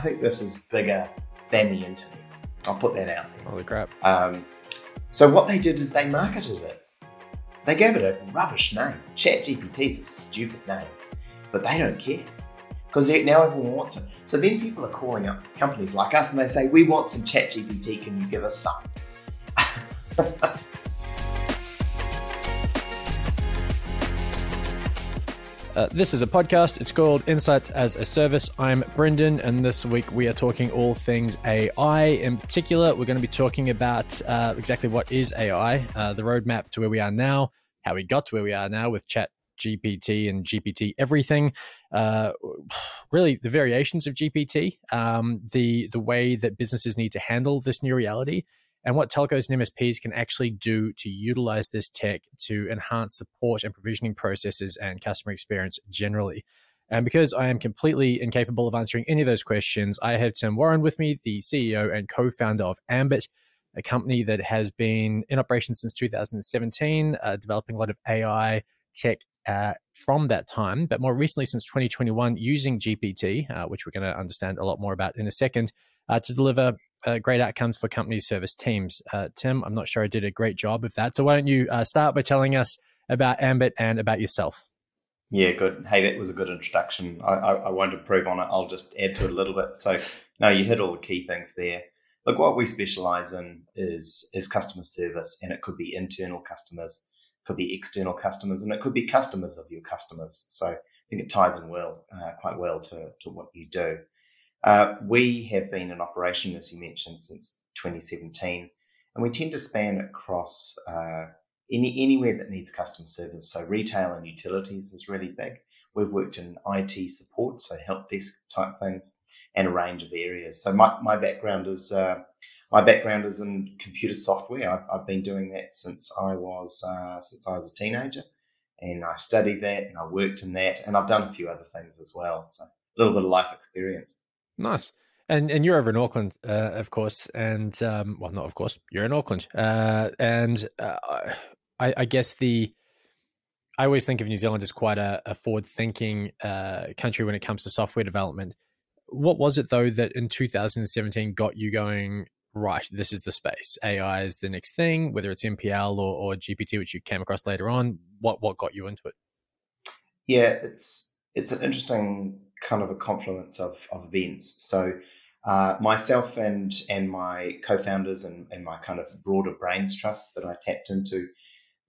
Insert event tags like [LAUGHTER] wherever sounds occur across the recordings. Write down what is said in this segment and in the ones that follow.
think this is bigger than the internet. I'll put that out there. Holy crap. Um, so what they did is they marketed it. They gave it a rubbish name. ChatGPT is a stupid name, but they don't care because now everyone wants it. So then people are calling up companies like us and they say, "We want some ChatGPT. Can you give us some?" [LAUGHS] Uh, this is a podcast. It's called Insights as a Service. I'm Brendan, and this week we are talking all things AI. In particular, we're going to be talking about uh, exactly what is AI, uh, the roadmap to where we are now, how we got to where we are now with Chat GPT and GPT everything. Uh, really, the variations of GPT, um, the the way that businesses need to handle this new reality, and what telcos and MSPs can actually do to utilize this tech to enhance support and provisioning processes and customer experience generally. And because I am completely incapable of answering any of those questions, I have Tim Warren with me, the CEO and co founder of Ambit, a company that has been in operation since 2017, uh, developing a lot of AI tech uh, from that time, but more recently since 2021, using GPT, uh, which we're going to understand a lot more about in a second, uh, to deliver uh, great outcomes for company service teams. Uh, Tim, I'm not sure I did a great job of that. So why don't you uh, start by telling us about Ambit and about yourself? Yeah, good. Hey, that was a good introduction. I, I, I won't improve on it. I'll just add to it a little bit. So, no, you hit all the key things there. Look, what we specialize in is is customer service, and it could be internal customers, could be external customers, and it could be customers of your customers. So, I think it ties in well, uh, quite well to to what you do. Uh, we have been in operation, as you mentioned, since 2017, and we tend to span across uh, any anywhere that needs customer service. So retail and utilities is really big. We've worked in IT support, so help desk type things, and a range of areas. So my, my background is uh, my background is in computer software. I've, I've been doing that since I was uh, since I was a teenager, and I studied that and I worked in that, and I've done a few other things as well. So a little bit of life experience. Nice. And and you're over in Auckland, uh, of course, and um, well, not of course, you're in Auckland, uh, and uh, I, I, guess the I always think of New Zealand as quite a, a forward-thinking uh, country when it comes to software development. What was it though that in 2017 got you going? Right, this is the space. AI is the next thing, whether it's NLP or, or GPT, which you came across later on. What what got you into it? Yeah, it's it's an interesting kind of a confluence of, of events. So uh, myself and and my co-founders and, and my kind of broader brains trust that I tapped into.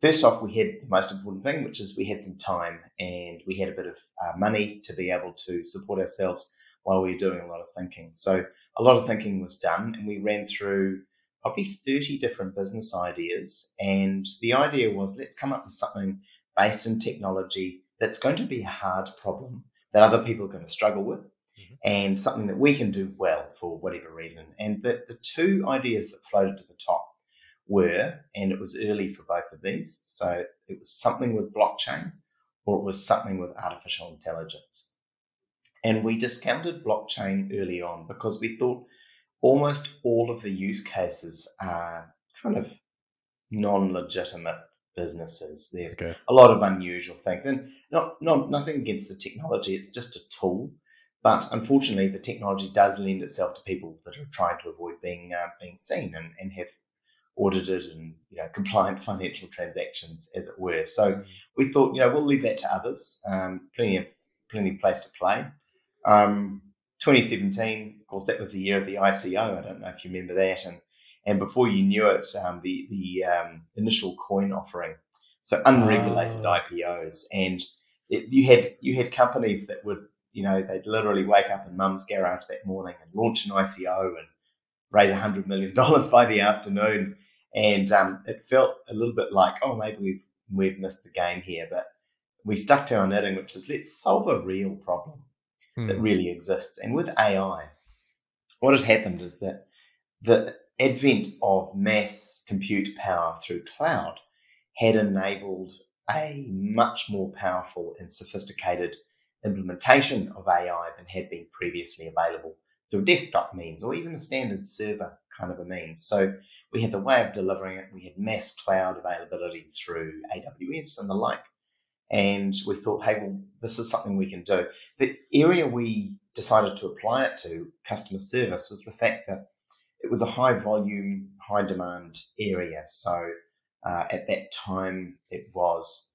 First off, we had the most important thing, which is we had some time and we had a bit of uh, money to be able to support ourselves while we were doing a lot of thinking. So a lot of thinking was done, and we ran through probably 30 different business ideas. And the idea was let's come up with something based in technology that's going to be a hard problem that other people are going to struggle with mm-hmm. and something that we can do well for whatever reason. And the, the two ideas that floated to the top were, and it was early for both of these, so it was something with blockchain or it was something with artificial intelligence. And we discounted blockchain early on because we thought almost all of the use cases are kind of non legitimate businesses. There's okay. a lot of unusual things, and not, not nothing against the technology. It's just a tool, but unfortunately, the technology does lend itself to people that are trying to avoid being uh, being seen and, and have audited and you know compliant [LAUGHS] financial transactions, as it were. So mm. we thought, you know, we'll leave that to others. Um, plenty of plenty of place to play. Um, 2017, of course, that was the year of the ICO. I don't know if you remember that, and and before you knew it, um, the the um, initial coin offering, so unregulated oh. IPOs, and it, you had you had companies that would you know they'd literally wake up in mum's garage that morning and launch an ICO and raise a hundred million [LAUGHS] dollars by the afternoon, and um, it felt a little bit like oh maybe we've we've missed the game here, but we stuck to our knitting, which is let's solve a real problem hmm. that really exists. And with AI, what had happened is that the advent of mass compute power through cloud had enabled a much more powerful and sophisticated implementation of AI than had been previously available through desktop means or even a standard server kind of a means. So we had the way of delivering it. We had mass cloud availability through AWS and the like. And we thought, hey, well, this is something we can do. The area we decided to apply it to customer service was the fact that it was a high volume, high demand area. So uh, at that time, it was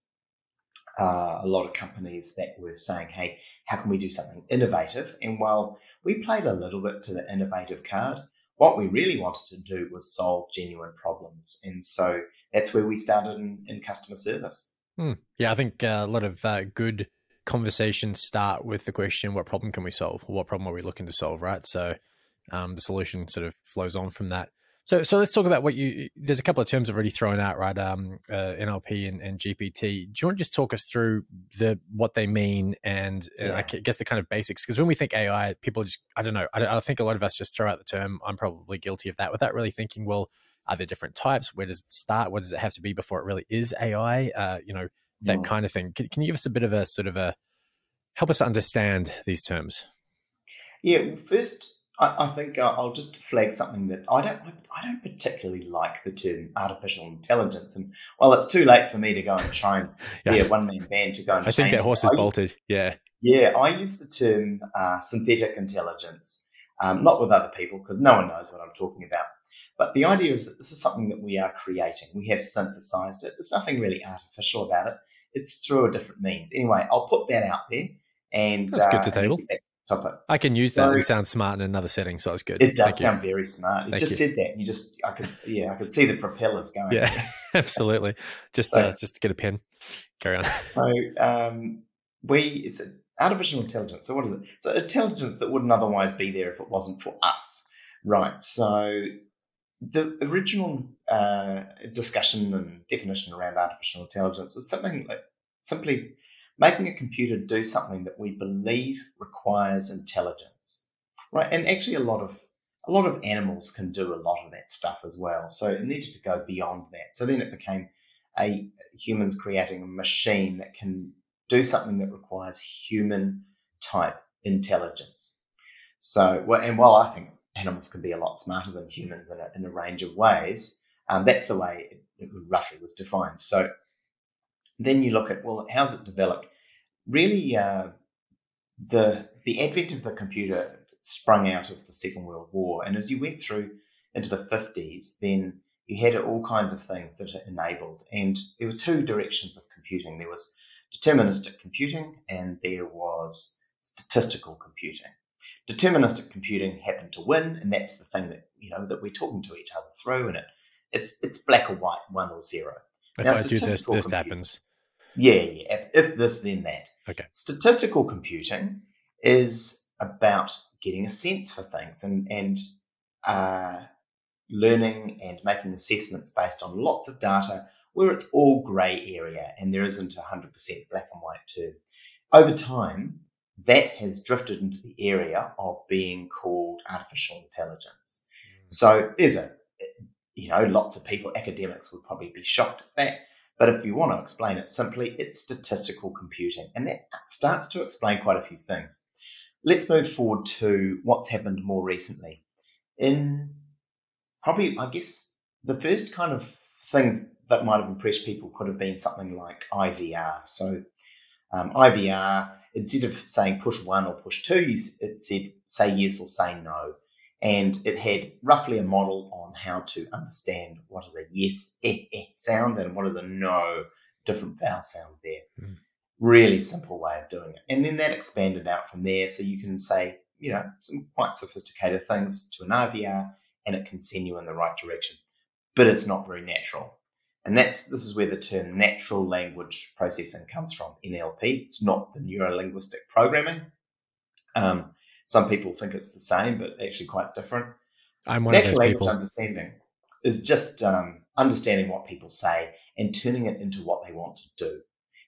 uh, a lot of companies that were saying, hey, how can we do something innovative? And while we played a little bit to the innovative card, what we really wanted to do was solve genuine problems. And so that's where we started in, in customer service. Hmm. Yeah, I think uh, a lot of uh, good conversations start with the question, what problem can we solve? What problem are we looking to solve, right? So um, the solution sort of flows on from that. So, so let's talk about what you. There's a couple of terms I've already thrown out, right? Um, uh, NLP and, and, GPT. Do you want to just talk us through the what they mean and uh, yeah. I guess the kind of basics? Because when we think AI, people just I don't know. I, I, think a lot of us just throw out the term. I'm probably guilty of that without really thinking. Well, are there different types? Where does it start? What does it have to be before it really is AI? Uh, you know that kind of thing. Can, can you give us a bit of a sort of a help us understand these terms? Yeah, first I, I think I'll just flag something that I don't I don't particularly like the term artificial intelligence. And while it's too late for me to go and try and [LAUGHS] yeah. be a one man band to go and I think that horse is bolted. Yeah. Yeah, I use the term uh, synthetic intelligence, um, not with other people because no one knows what I'm talking about. But the idea is that this is something that we are creating. We have synthesized it. There's nothing really artificial about it. It's through a different means. Anyway, I'll put that out there. And that's uh, good to uh, table. I can use that so, and sound smart in another setting, so it's good. It does Thank sound you. very smart. You Thank just you. said that. You just, I could, yeah, I could see the propellers going. Yeah, [LAUGHS] absolutely. Just, so, uh, just to get a pen. Carry on. [LAUGHS] So, um, we, it's artificial intelligence. So, what is it? So, intelligence that wouldn't otherwise be there if it wasn't for us, right? So, the original uh, discussion and definition around artificial intelligence was something like simply making a computer do something that we believe requires intelligence, right? And actually, a lot of a lot of animals can do a lot of that stuff as well. So it needed to go beyond that. So then it became a humans creating a machine that can do something that requires human type intelligence. So, and while I think animals can be a lot smarter than humans in a, in a range of ways, um, that's the way it, it roughly was defined. So then you look at, well, how's it developed? Really, uh, the, the advent of the computer sprung out of the Second World War. And as you went through into the 50s, then you had all kinds of things that it enabled. And there were two directions of computing. There was deterministic computing and there was statistical computing. Deterministic computing happened to win, and that's the thing that you know that we're talking to each other through, and it it's it's black or white, one or zero. If now, I do this, this happens. Yeah, yeah. If, if this, then that. Okay. Statistical computing is about getting a sense for things and and uh, learning and making assessments based on lots of data where it's all grey area and there isn't a 100% black and white too. Over time, that has drifted into the area of being called artificial intelligence. Mm. So there's a, you know, lots of people, academics would probably be shocked at that. But if you want to explain it simply, it's statistical computing. And that starts to explain quite a few things. Let's move forward to what's happened more recently. In probably, I guess, the first kind of thing that might have impressed people could have been something like IVR. So um, IVR instead of saying push one or push two, it said say yes or say no. And it had roughly a model on how to understand what is a yes eh, eh, sound and what is a no different vowel sound there. Mm. Really simple way of doing it. And then that expanded out from there. So you can say, you know, some quite sophisticated things to an IVR and it can send you in the right direction. But it's not very natural. And that's this is where the term natural language processing comes from, NLP. It's not the neurolinguistic programming. Um, some people think it's the same, but actually quite different. I'm one natural of those language people. understanding is just um, understanding what people say and turning it into what they want to do.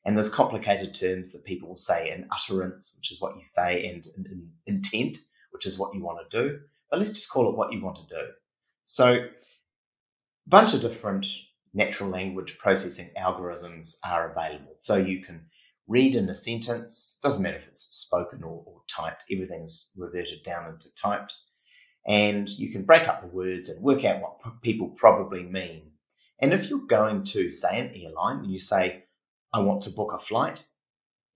And there's complicated terms that people will say in utterance, which is what you say, and in intent, which is what you want to do. But let's just call it what you want to do. So, a bunch of different natural language processing algorithms are available. So you can read in a sentence, doesn't matter if it's spoken or, or typed, everything's reverted down into typed. And you can break up the words and work out what people probably mean. And if you're going to, say, an airline and you say, I want to book a flight,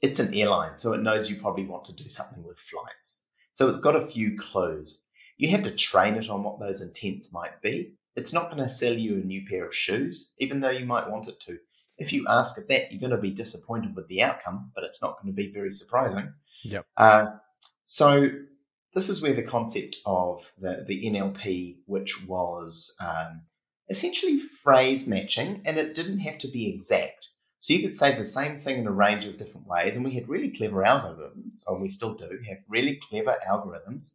it's an airline, so it knows you probably want to do something with flights. So it's got a few clues. You have to train it on what those intents might be. It's not going to sell you a new pair of shoes, even though you might want it to. If you ask it that, you're going to be disappointed with the outcome, but it's not going to be very surprising. Yep. Uh, so this is where the concept of the, the NLP, which was um, essentially phrase matching, and it didn't have to be exact. So you could say the same thing in a range of different ways, and we had really clever algorithms, or we still do have really clever algorithms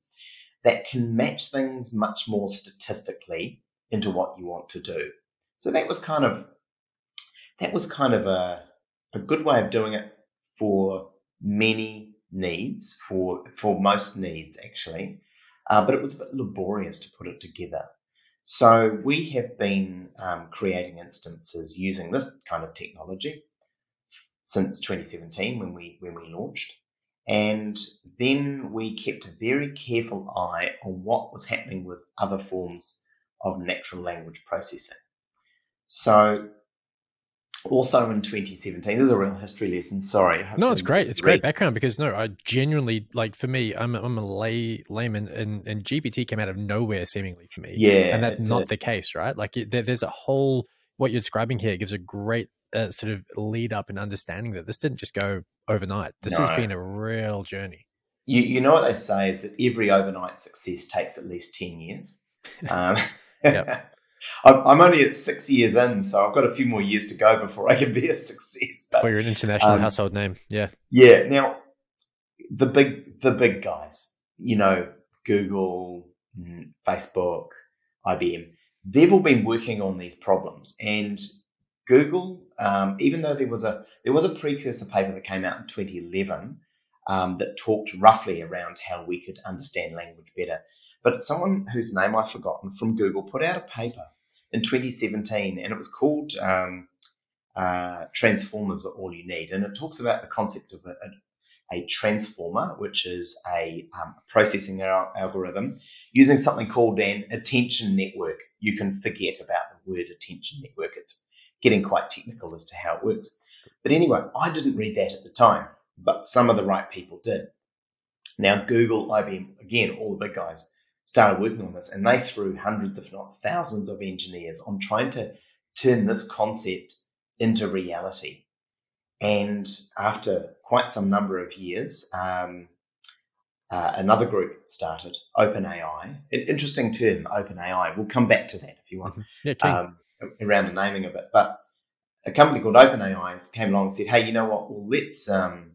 that can match things much more statistically into what you want to do. So that was kind of that was kind of a, a good way of doing it for many needs, for for most needs actually. Uh, but it was a bit laborious to put it together. So we have been um, creating instances using this kind of technology since 2017 when we when we launched, and then we kept a very careful eye on what was happening with other forms of natural language processing. So also in 2017. This is a real history lesson. Sorry. No, it's great. It's great background because no, I genuinely like for me, I'm a, I'm a lay layman, and and GPT came out of nowhere seemingly for me. Yeah, and that's not the case, right? Like there, there's a whole what you're describing here gives a great uh, sort of lead up and understanding that this didn't just go overnight. This no. has been a real journey. You you know what they say is that every overnight success takes at least ten years. [LAUGHS] Um, [LAUGHS] I'm only at six years in, so I've got a few more years to go before I can be a success. But, you're an international um, household name, yeah. Yeah. Now, the big the big guys, you know, Google, mm, Facebook, IBM, they've all been working on these problems. And Google, um, even though there was a there was a precursor paper that came out in 2011 um, that talked roughly around how we could understand language better. But someone whose name I've forgotten from Google put out a paper in 2017, and it was called um, uh, Transformers Are All You Need. And it talks about the concept of a, a, a transformer, which is a um, processing al- algorithm using something called an attention network. You can forget about the word attention network. It's getting quite technical as to how it works. But anyway, I didn't read that at the time, but some of the right people did. Now, Google, IBM, again, all the big guys, started working on this and they threw hundreds, if not thousands, of engineers on trying to turn this concept into reality. And after quite some number of years, um, uh, another group started, OpenAI. An interesting term, OpenAI. We'll come back to that if you want, [LAUGHS] yeah, um, around the naming of it. But a company called OpenAI came along and said, "Hey, you know what? Well, let's um,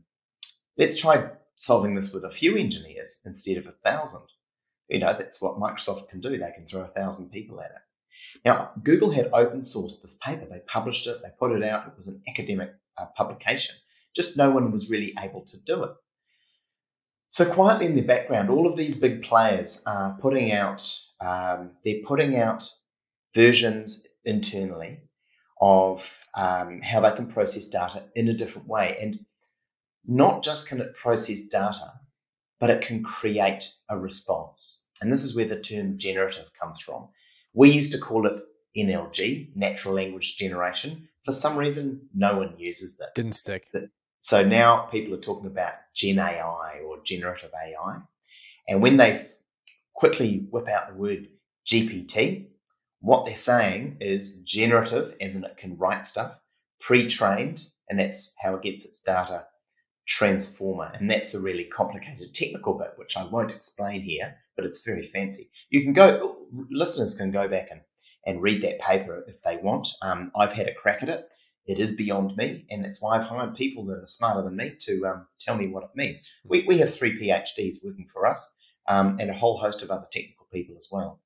let's try solving this with a few engineers instead of a thousand you know, that's what Microsoft can do. They can throw a thousand people at it. Now, Google had open sourced this paper. They published it, they put it out. It was an academic uh, publication. Just no one was really able to do it. So quietly in the background, all of these big players are putting out, um, they're putting out versions internally of um, how they can process data in a different way. And not just can it process data, but it can create a response. And this is where the term generative comes from. We used to call it NLG, natural language generation. For some reason, no one uses that. Didn't stick. So now people are talking about Gen AI or generative AI. And when they quickly whip out the word GPT, what they're saying is generative, as in it can write stuff, pre trained, and that's how it gets its data transformer. And that's the really complicated technical bit, which I won't explain here, but it's very fancy. You can go, listeners can go back and, and read that paper if they want. Um, I've had a crack at it. It is beyond me, and that's why I've hired people that are smarter than me to um, tell me what it means. We, we have three PhDs working for us um, and a whole host of other technical people as well.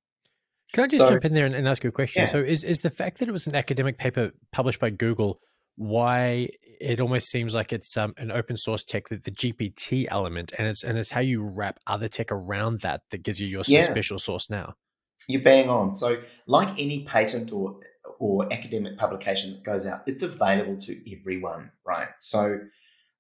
Can I just so, jump in there and, and ask you a question? Yeah. So, is, is the fact that it was an academic paper published by Google why it almost seems like it's um, an open source tech that the GPT element and it's and it's how you wrap other tech around that that gives you your yeah. special source now. You bang on. So like any patent or or academic publication that goes out, it's available to everyone, right? So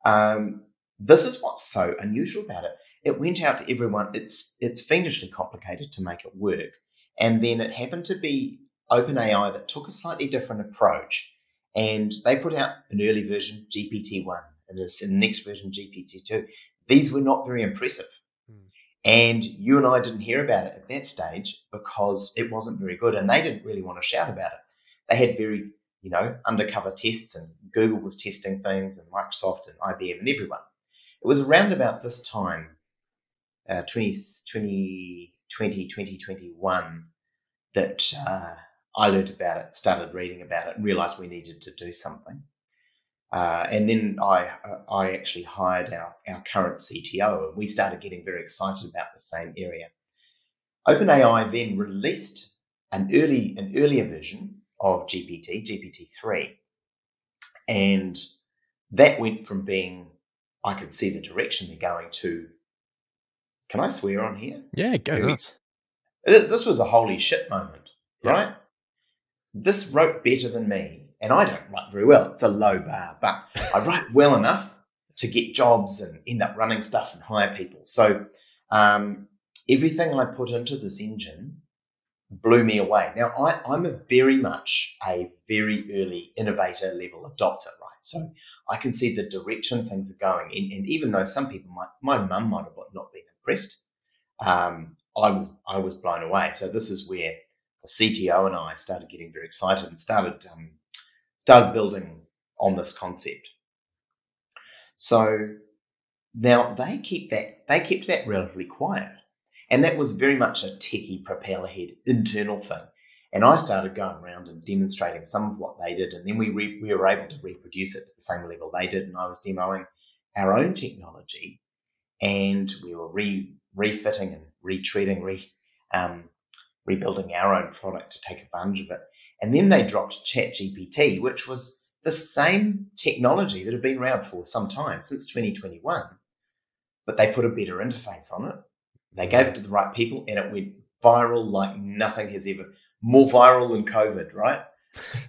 um, this is what's so unusual about it. It went out to everyone. It's it's fiendishly complicated to make it work, and then it happened to be OpenAI that took a slightly different approach and they put out an early version, GPT-1, and this and the next version, GPT-2. These were not very impressive. Mm. And you and I didn't hear about it at that stage because it wasn't very good and they didn't really want to shout about it. They had very, you know, undercover tests and Google was testing things and Microsoft and IBM and everyone. It was around about this time, uh, 20, 20, 2021, that uh, I learned about it, started reading about it, and realized we needed to do something. Uh, and then I, I actually hired our, our current CTO, and we started getting very excited about the same area. OpenAI then released an early an earlier version of GPT, GPT-3, and that went from being I could see the direction they're going to. Can I swear on here? Yeah, go nuts. This was a holy shit moment, right? This wrote better than me and I don't write very well. It's a low bar, but I write well enough to get jobs and end up running stuff and hire people. So um, everything I put into this engine blew me away. Now I, I'm a very much a very early innovator level adopter, right? So I can see the direction things are going. And, and even though some people might, my mum might have not been impressed, um, I was I was blown away. So this is where CTO and I started getting very excited and started um, started building on this concept. So now they keep that they kept that relatively quiet. And that was very much a techie propeller head internal thing. And I started going around and demonstrating some of what they did. And then we, re, we were able to reproduce it at the same level they did. And I was demoing our own technology and we were re, refitting and retreating, re, um, rebuilding our own product to take advantage of it. And then they dropped ChatGPT, which was the same technology that had been around for some time, since 2021. But they put a better interface on it. They gave it to the right people and it went viral like nothing has ever. More viral than COVID, right?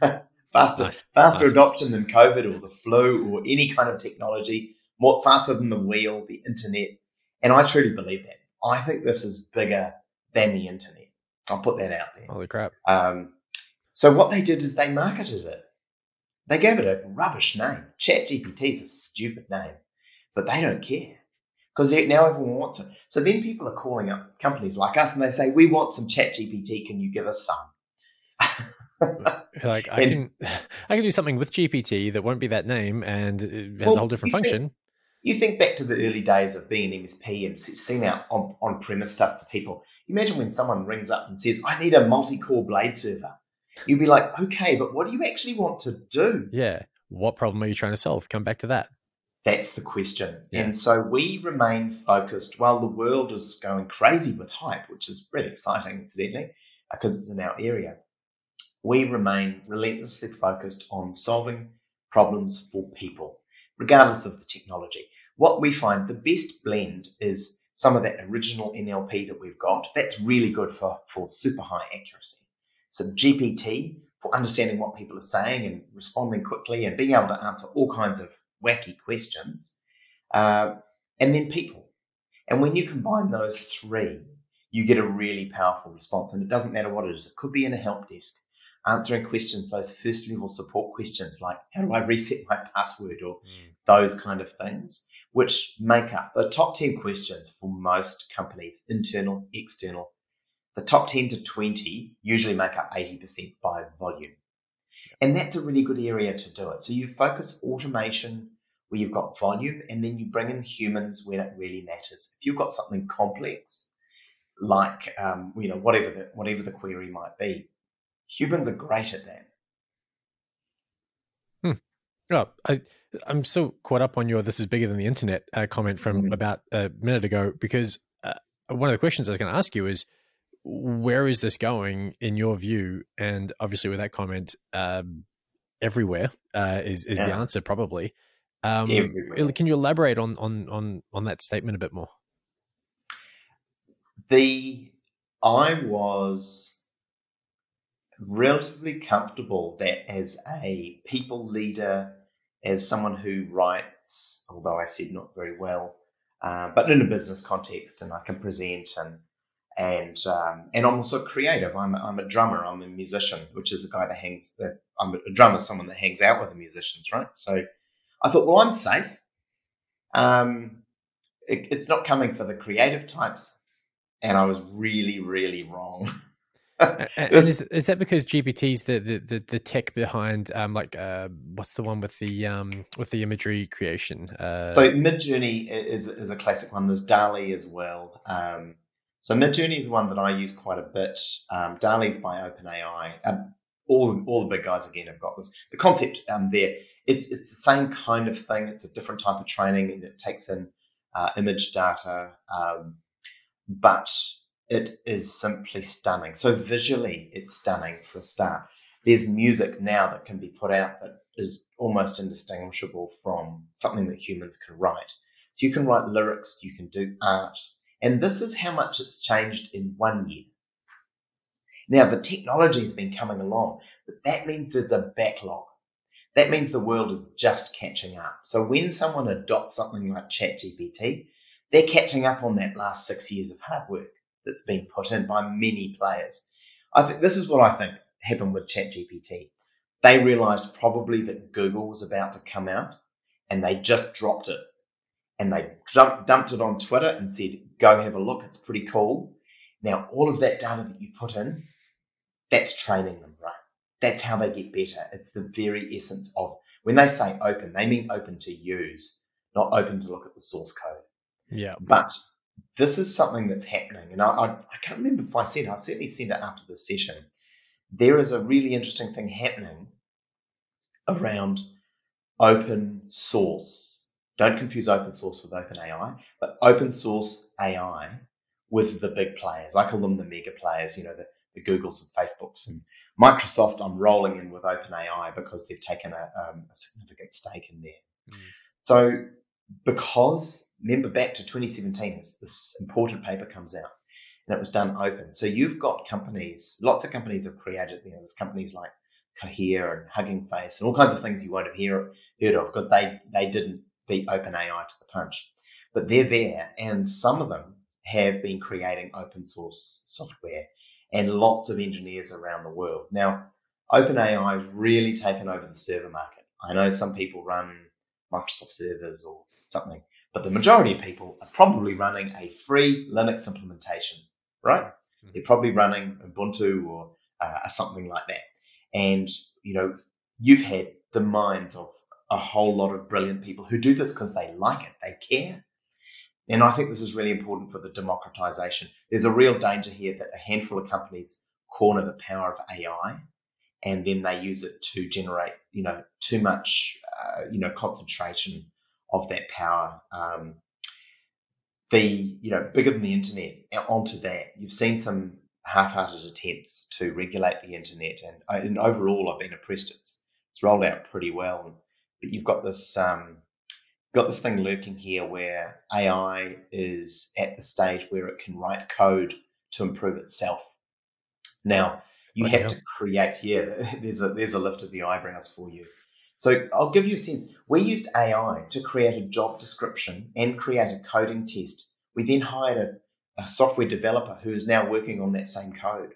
[LAUGHS] faster, nice. faster nice. adoption than COVID or the flu or any kind of technology. More faster than the wheel, the internet. And I truly believe that. I think this is bigger than the internet. I'll put that out there. Holy crap. Um, so what they did is they marketed it. They gave it a rubbish name. ChatGPT is a stupid name, but they don't care because now everyone wants it. So then people are calling up companies like us and they say, "We want some ChatGPT. Can you give us some?" [LAUGHS] like I and, can, [LAUGHS] I can do something with GPT that won't be that name and it has well, a whole different function. You think back to the early days of being an MSP and seeing out on, on premise stuff for people. Imagine when someone rings up and says, "I need a multi-core blade server." you'd be like, okay, but what do you actually want to do? Yeah. What problem are you trying to solve? Come back to that. That's the question. Yeah. And so we remain focused while the world is going crazy with hype, which is really exciting, incidentally, because it's in our area. We remain relentlessly focused on solving problems for people, regardless of the technology. What we find the best blend is some of that original NLP that we've got. That's really good for, for super high accuracy some GPT for understanding what people are saying and responding quickly and being able to answer all kinds of wacky questions. Uh, and then people. And when you combine those three, you get a really powerful response. And it doesn't matter what it is. It could be in a help desk, answering questions, those first level support questions like, how do I reset my password or mm. those kind of things, which make up the top 10 questions for most companies, internal, external, the top 10 to 20 usually make up 80% by volume. And that's a really good area to do it. So you focus automation where you've got volume and then you bring in humans when it really matters. If you've got something complex, like um, you know whatever the whatever the query might be, humans are great at that. Oh, I, I'm so caught up on your "this is bigger than the internet" uh, comment from mm-hmm. about a minute ago because uh, one of the questions I was going to ask you is where is this going in your view? And obviously, with that comment, um, everywhere uh, is is yeah. the answer probably. Um, can you elaborate on on on on that statement a bit more? The I was relatively comfortable that as a people leader, as someone who writes, although I said not very well, uh, but in a business context, and I can present and and um, and I'm also creative. I'm a, I'm a drummer. I'm a musician, which is a guy that hangs. I'm a drummer, someone that hangs out with the musicians, right? So I thought, well, I'm safe. Um, it, it's not coming for the creative types. and I was really, really wrong. [LAUGHS] and, is, is that because GPT is the, the, the, the, tech behind um like uh what's the one with the um with the imagery creation? Uh, so Midjourney is is a classic one. There's DALL-E as well. Um, so Midjourney is one that I use quite a bit. Um, DALL-E's by OpenAI. Um, all all the big guys again have got this. The concept um, there, it's it's the same kind of thing. It's a different type of training, and it takes in uh, image data, um, but it is simply stunning. So visually, it's stunning for a start. There's music now that can be put out that is almost indistinguishable from something that humans can write. So you can write lyrics, you can do art, and this is how much it's changed in one year. Now, the technology has been coming along, but that means there's a backlog. That means the world is just catching up. So when someone adopts something like ChatGPT, they're catching up on that last six years of hard work that's been put in by many players. I think this is what I think happened with ChatGPT. They realized probably that Google was about to come out and they just dropped it. And they dumped it on Twitter and said, go have a look. It's pretty cool. Now, all of that data that you put in, that's training them, right? That's how they get better. It's the very essence of when they say open, they mean open to use, not open to look at the source code. Yeah. But this is something that's happening. And I, I, I can't remember if I said, I certainly said it after the session. There is a really interesting thing happening around open source. Don't confuse open source with open AI, but open source AI with the big players. I call them the mega players, you know, the, the Googles and Facebooks and Microsoft. I'm rolling in with OpenAI because they've taken a, um, a significant stake in there. Mm. So because remember back to 2017, this, important paper comes out and it was done open. So you've got companies, lots of companies have created, you know, there's companies like Cohere and Hugging Face and all kinds of things you won't have hear, heard of because they, they didn't beat OpenAI to the punch. But they're there and some of them have been creating open source software and lots of engineers around the world. Now, OpenAI has really taken over the server market. I know some people run Microsoft servers or something, but the majority of people are probably running a free Linux implementation, right? Mm-hmm. They're probably running Ubuntu or uh, something like that. And, you know, you've had the minds of a whole lot of brilliant people who do this because they like it, they care. And I think this is really important for the democratization. There's a real danger here that a handful of companies corner the power of AI and then they use it to generate, you know, too much, uh, you know, concentration of that power. Um, the, you know, bigger than the internet onto that, you've seen some half-hearted attempts to regulate the internet and, uh, and overall I've been impressed. It's, it's rolled out pretty well, but you've got this, um, got this thing lurking here where AI is at the stage where it can write code to improve itself. Now, you have to create, yeah, [LAUGHS] there's a, there's a lift of the eyebrows for you. So I'll give you a sense. We used AI to create a job description and create a coding test. We then hired a, a software developer who is now working on that same code.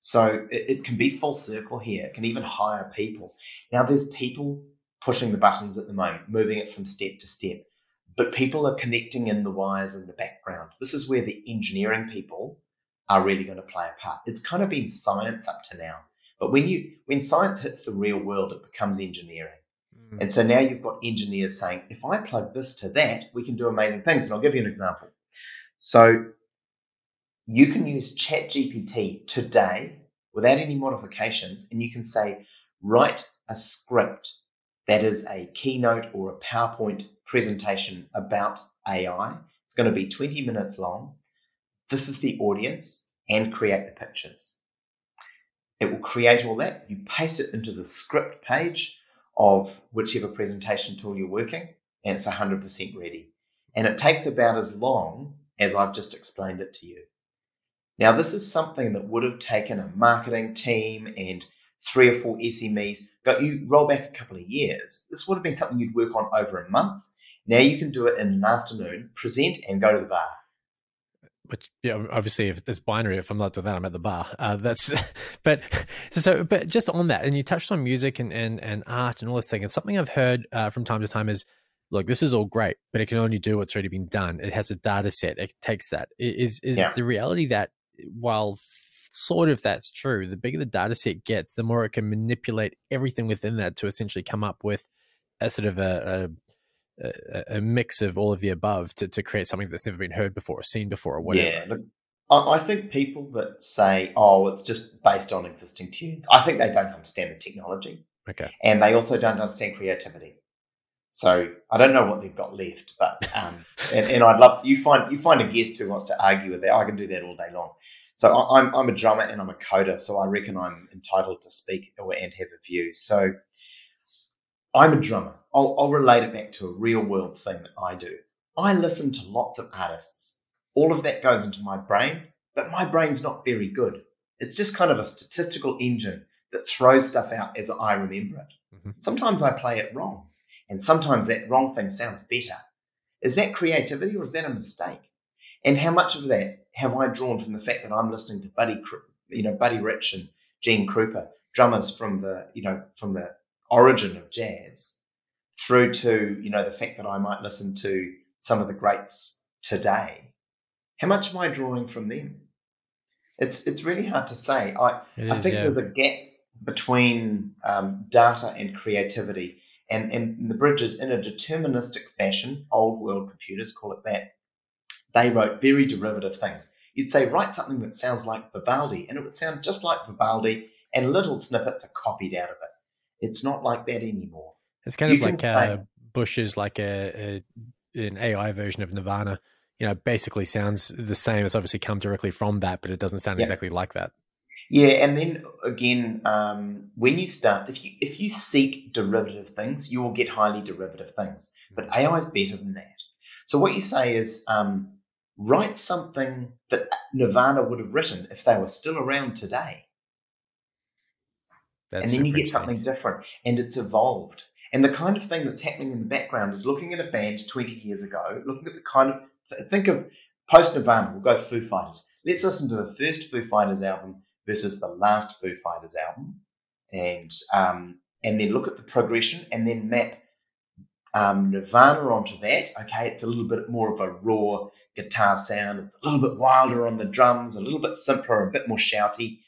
So it, it can be full circle here. It can even hire people. Now there's people pushing the buttons at the moment, moving it from step to step. But people are connecting in the wires in the background. This is where the engineering people are really going to play a part. It's kind of been science up to now. But when you when science hits the real world, it becomes engineering. Mm. And so now you've got engineers saying, if I plug this to that, we can do amazing things. And I'll give you an example. So you can use ChatGPT today without any modifications, and you can say, write a script that is a keynote or a PowerPoint presentation about AI. It's going to be 20 minutes long. This is the audience and create the pictures. It will create all that. You paste it into the script page of whichever presentation tool you're working, and it's 100% ready. And it takes about as long as I've just explained it to you. Now, this is something that would have taken a marketing team and three or four SMEs, but you roll back a couple of years. This would have been something you'd work on over a month. Now you can do it in an afternoon, present, and go to the bar which yeah, obviously if it's binary, if I'm not doing that, I'm at the bar. Uh, that's, [LAUGHS] but so, but just on that, and you touched on music and and and art and all this thing. And something I've heard uh, from time to time is look, this is all great, but it can only do what's already been done. It has a data set. It takes that. Is is yeah. the reality that while sort of that's true, the bigger the data set gets, the more it can manipulate everything within that to essentially come up with a sort of a, a, a mix of all of the above to, to create something that's never been heard before or seen before or whatever. Yeah, look, I think people that say, "Oh, it's just based on existing tunes," I think they don't understand the technology. Okay. And they also don't understand creativity. So I don't know what they've got left, but um, [LAUGHS] and, and, I'd love to, you find you find a guest who wants to argue with that. I can do that all day long. So I'm I'm a drummer and I'm a coder, so I reckon I'm entitled to speak and have a view. So I'm a drummer. I'll, I'll relate it back to a real world thing that I do. I listen to lots of artists. All of that goes into my brain, but my brain's not very good. It's just kind of a statistical engine that throws stuff out as I remember it. Mm-hmm. Sometimes I play it wrong. And sometimes that wrong thing sounds better. Is that creativity or is that a mistake? And how much of that have I drawn from the fact that I'm listening to Buddy, you know, Buddy Rich and Gene Krupa, drummers from the, you know, from the origin of jazz, through to, you know, the fact that I might listen to some of the greats today. How much am I drawing from them? It's it's really hard to say. I I think yeah. there's a gap between um, data and creativity and, and the bridges in a deterministic fashion, old world computers call it that, they wrote very derivative things. You'd say, write something that sounds like Vivaldi, and it would sound just like Vivaldi, and little snippets are copied out of it. It's not like that anymore. It's kind you of like uh, Bush's like a, a, an AI version of Nirvana. You know, basically sounds the same. It's obviously come directly from that, but it doesn't sound yeah. exactly like that. Yeah, and then again, um, when you start, if you if you seek derivative things, you will get highly derivative things. But AI is better than that. So what you say is, um, write something that Nirvana would have written if they were still around today. That's and then you get something different, and it's evolved. And the kind of thing that's happening in the background is looking at a band 20 years ago, looking at the kind of think of post Nirvana. We'll go Foo Fighters. Let's listen to the first Foo Fighters album versus the last Foo Fighters album, and um, and then look at the progression and then map um, Nirvana onto that. Okay, it's a little bit more of a raw guitar sound. It's a little bit wilder on the drums, a little bit simpler, a bit more shouty.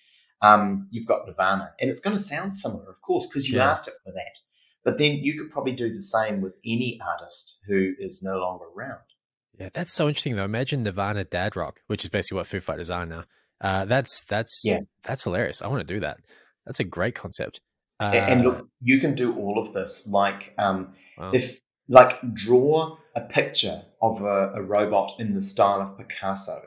Um, you've got Nirvana, and it's going to sound similar, of course, because you yeah. asked it for that. But then you could probably do the same with any artist who is no longer around. Yeah, that's so interesting though. Imagine Nirvana dad rock, which is basically what Foo Fighters are now. Uh, that's that's yeah. that's hilarious. I want to do that. That's a great concept. Uh, and look, you can do all of this. Like, um, wow. if like draw a picture of a, a, robot in the style of Picasso.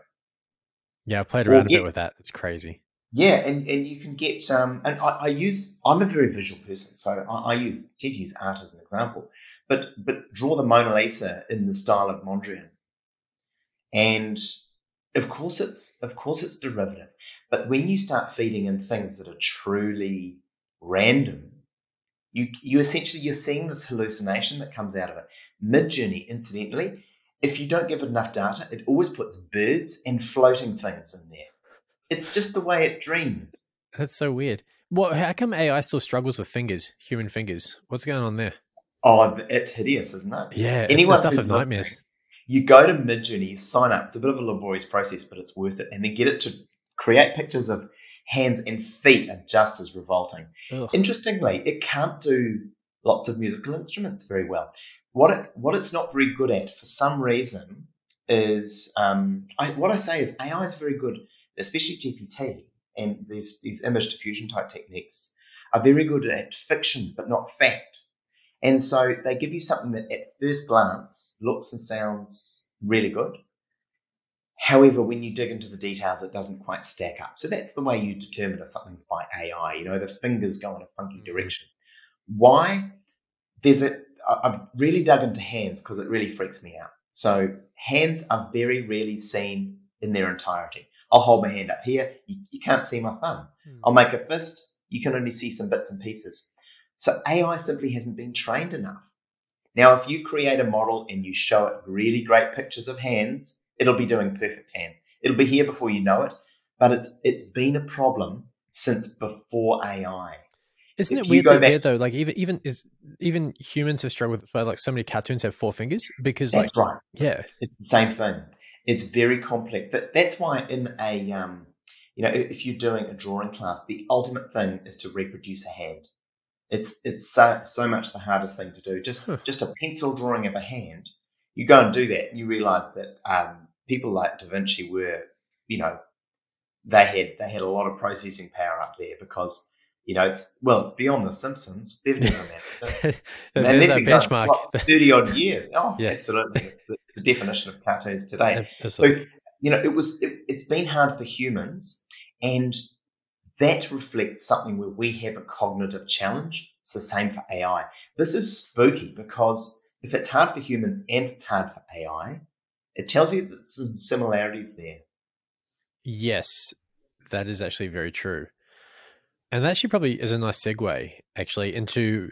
Yeah, I played around get, a bit with that. It's crazy. Yeah, and, and you can get um, and I, I use I'm a very visual person, so I, I use to use art as an example. But but draw the Mona Lisa in the style of Mondrian, and of course it's of course it's derivative. But when you start feeding in things that are truly random, you you essentially you're seeing this hallucination that comes out of it. Midjourney, incidentally, if you don't give it enough data, it always puts birds and floating things in there. It's just the way it dreams. That's so weird. Well, how come AI still struggles with fingers, human fingers? What's going on there? Oh, it's hideous, isn't it? Yeah, Anyone stuff of nightmares you go to Midjourney, you sign up. It's a bit of a laborious process, but it's worth it. And then get it to create pictures of hands and feet are just as revolting. Ugh. Interestingly, it can't do lots of musical instruments very well. What it what it's not very good at for some reason is um, I, what I say is AI is very good, especially GPT and these these image diffusion type techniques are very good at fiction but not fact. And so they give you something that at first glance looks and sounds really good. However, when you dig into the details, it doesn't quite stack up. So that's the way you determine if something's by AI. You know, the fingers go in a funky mm-hmm. direction. Why? There's a, I've really dug into hands because it really freaks me out. So hands are very rarely seen in their entirety. I'll hold my hand up here. You, you can't see my thumb. Hmm. I'll make a fist. You can only see some bits and pieces. So AI simply hasn't been trained enough. Now, if you create a model and you show it really great pictures of hands, it'll be doing perfect hands. It'll be here before you know it, but it's it's been a problem since before AI. Isn't it weird, that, weird though? Like even even is even humans have struggled with like so many cartoons have four fingers because that's like right. Yeah, it's the same thing. It's very complex. That that's why in a um, you know, if you're doing a drawing class, the ultimate thing is to reproduce a hand. It's it's so, so much the hardest thing to do. Just huh. just a pencil drawing of a hand. You go and do that, and you realise that um, people like Da Vinci were, you know, they had they had a lot of processing power up there because you know it's well it's beyond the Simpsons. They've never [LAUGHS] managed There's a benchmark. What, Thirty odd years. [LAUGHS] Oh, yeah. absolutely. It's the, the, definition of cartoons today. Absolutely. So you know it was it, it's been hard for humans, and that reflects something where we have a cognitive challenge. It's the same for AI. This is spooky because if it's hard for humans and it's hard for AI, it tells you that some similarities there. Yes, that is actually very true. And that actually probably is a nice segue actually into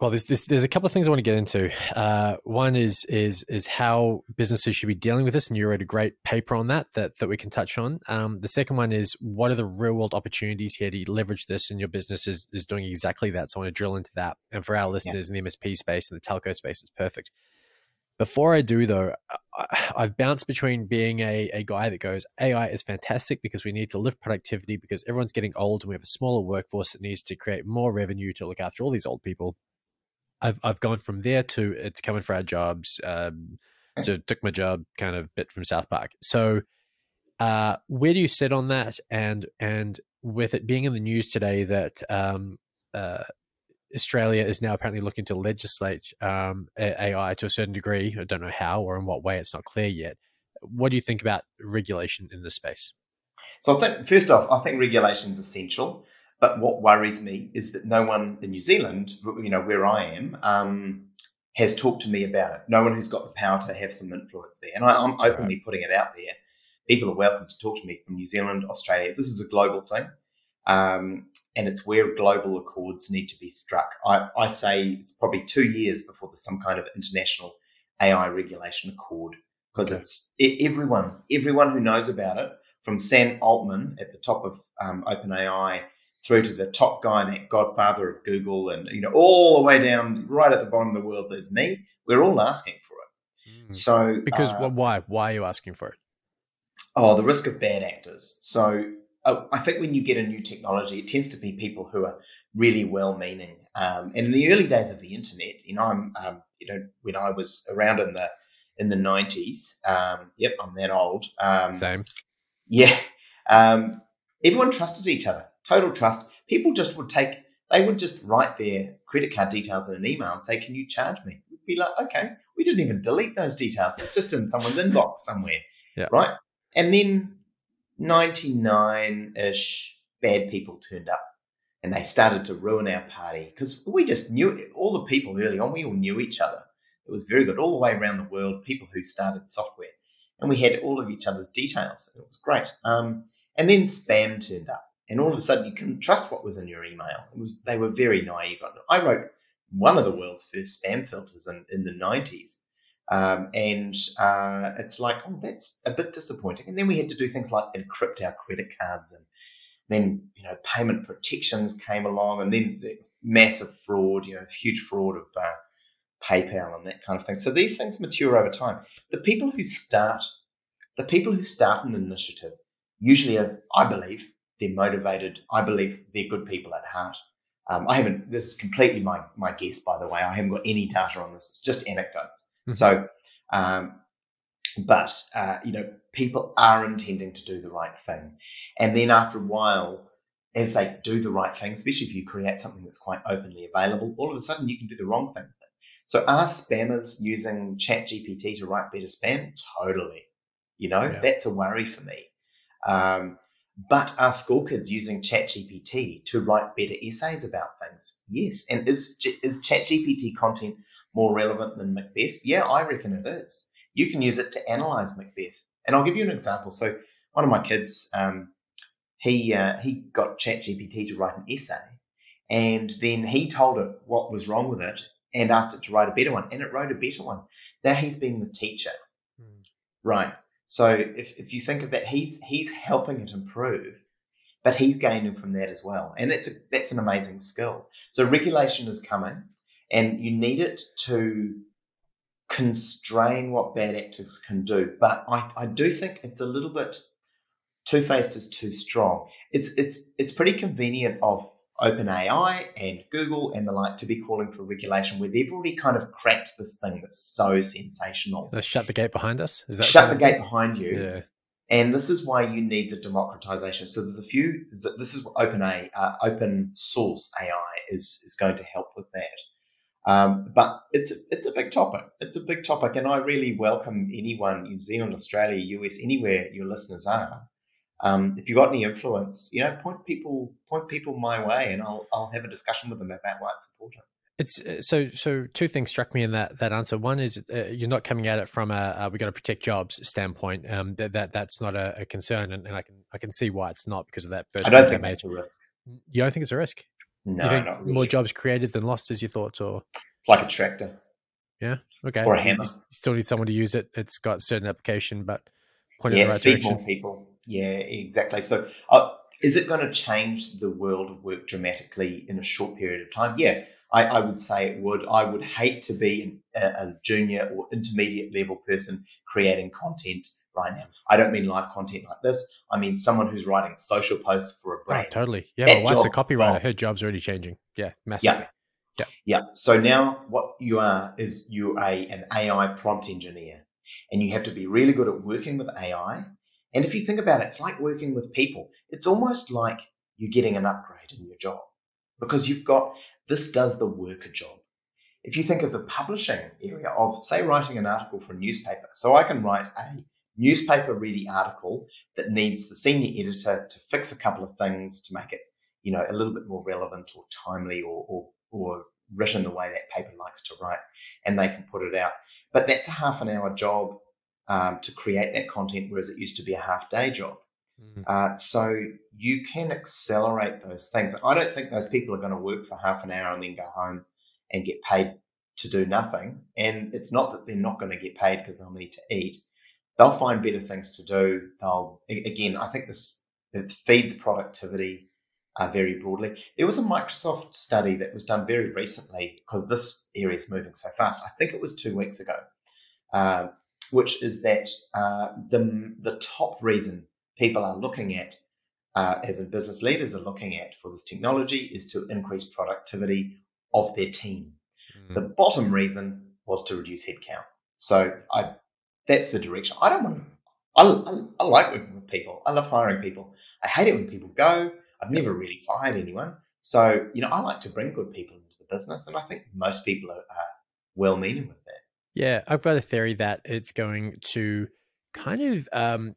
well, there's, there's, there's a couple of things I want to get into. Uh, one is is is how businesses should be dealing with this, and you wrote a great paper on that that that we can touch on. Um, the second one is what are the real world opportunities here to leverage this, and your business is is doing exactly that. So I want to drill into that. And for our listeners yeah. in the MSP space and the telco space, it's perfect. Before I do, though, I've bounced between being a, a guy that goes, AI is fantastic because we need to lift productivity because everyone's getting old and we have a smaller workforce that needs to create more revenue to look after all these old people. I've, I've gone from there to it's coming for our jobs. Um, so took my job kind of bit from South Park. So, uh, where do you sit on that? And and with it being in the news today that um, uh, Australia is now apparently looking to legislate um, AI to a certain degree. I don't know how or in what way; it's not clear yet. What do you think about regulation in this space? So, I think first off, I think regulation is essential. But what worries me is that no one in New Zealand, you know, where I am, um, has talked to me about it. No one who's got the power to have some influence there. And I, am openly right. putting it out there. People are welcome to talk to me from New Zealand, Australia. This is a global thing. Um, and it's where global accords need to be struck. I, I say it's probably two years before there's some kind of international AI regulation accord because okay. it's everyone, everyone who knows about it, from Sam Altman at the top of um, OpenAI through to the top guy, that godfather of Google, and you know all the way down right at the bottom of the world. There's me. We're all asking for it. Mm. So because uh, why? Why are you asking for it? Oh, the risk of bad actors. So I think when you get a new technology, it tends to be people who are really well-meaning. Um, and in the early days of the internet, you know, I'm, um, you know, when I was around in the in the 90s, um, yep, I'm that old. Um, Same. Yeah. Um, everyone trusted each other. Total trust. People just would take. They would just write their credit card details in an email and say, "Can you charge me?" We'd be like, "Okay." We didn't even delete those details. It's just in someone's inbox somewhere, yeah. right? And then 99 ish bad people turned up and they started to ruin our party because we just knew all the people early on, we all knew each other. It was very good all the way around the world, people who started software. And we had all of each other's details. It was great. Um, and then spam turned up. And all of a sudden, you couldn't trust what was in your email. It was they were very naive. I wrote one of the world's first spam filters in, in the 90s. Um, and uh, it's like, oh, that's a bit disappointing. And then we had to do things like encrypt our credit cards, and then you know payment protections came along, and then the massive fraud, you know, huge fraud of uh, PayPal and that kind of thing. So these things mature over time. The people who start, the people who start an initiative, usually, are, I believe, they're motivated. I believe they're good people at heart. Um, I haven't. This is completely my my guess, by the way. I haven't got any data on this. It's just anecdotes. Mm-hmm. So, um, but uh, you know, people are intending to do the right thing, and then after a while, as they do the right thing, especially if you create something that's quite openly available, all of a sudden you can do the wrong thing. So, are spammers using ChatGPT to write better spam? Totally. You know, yeah. that's a worry for me. Um, but are school kids using ChatGPT to write better essays about things? Yes. And is is ChatGPT content more relevant than Macbeth? Yeah, I reckon it is. You can use it to analyze Macbeth. And I'll give you an example. So one of my kids, um, he uh, he got ChatGPT to write an essay, and then he told it what was wrong with it and asked it to write a better one, and it wrote a better one. Now he's being the teacher, mm. right? So if, if you think of that, he's he's helping it improve. but he's gaining from that as well, and that's a, that's an amazing skill. So regulation is coming, and you need it to constrain what bad actors can do. But I, I do think it's a little bit two faced is too strong. It's it's it's pretty convenient of OpenAI and Google and the like to be calling for regulation where they've already kind of cracked this thing that's so sensational. Let's shut the gate behind us. Is that shut the gate behind you? Yeah. And this is why you need the democratization. So there's a few. This is open a uh, open source AI is is going to help with that. Um, but it's it's a big topic. It's a big topic, and I really welcome anyone, New Zealand, Australia, US, anywhere your listeners are, um, if you've got any influence, you know, point people point people my way, and I'll I'll have a discussion with them about why it's important. It's uh, so so. Two things struck me in that that answer. One is uh, you're not coming at it from a uh, we got to protect jobs standpoint. Um, that, that that's not a, a concern, and, and, I can I can see why it's not because of that first. I don't think it's a risk. You don't think it's a risk? No, you think not really. More jobs created than lost, as you thought, or it's like a tractor. Yeah. Okay. Or a hammer. You still need someone to use it. It's got certain application, but point yeah, in the right feed direction. more people. Yeah, exactly. So, uh, is it going to change the world of work dramatically in a short period of time? Yeah, I, I would say it would. I would hate to be a, a, junior or intermediate level person creating content right now. I don't mean live content like this. I mean someone who's writing social posts for a Oh, brand. totally. Yeah, That wife's a copywriter. Her job's already changing. Yeah, massively. Yeah. Yeah. So now what you are is you're a, an AI prompt engineer and you have to be really good at working with AI. And if you think about it, it's like working with people. It's almost like you're getting an upgrade in your job because you've got this does the worker job. If you think of the publishing area of, say, writing an article for a newspaper, so I can write a newspaper ready article that needs the senior editor to fix a couple of things to make it, you know, a little bit more relevant or timely or, or, or written the way that paper likes to write, and they can put it out. But that's a half an hour job um, to create that content, whereas it used to be a half day job. Mhm. Uh, so you can accelerate those things. I don't think those people are going to work for half an hour and then go home and get paid to do nothing. And it's not that they're not going to get paid because they'll need to eat. They'll find better things to do. They'll again, I think this it feeds productivity uh, very broadly. There was a Microsoft study that was done very recently because this area is moving so fast. I think it was two weeks ago, uh, which is that uh, the the top reason people are looking at, uh, as in business leaders are looking at for this technology, is to increase productivity of their team. Mhm. The bottom reason was to reduce headcount. So I, that's the direction. I don't want to. I, I, I like working with people. I love hiring people. I hate it when people go. I've never really fired anyone. So you know, I like to bring good people into the business, and I think most people are, are well-meaning with that. Yeah, I've got a theory that it's going to kind of um,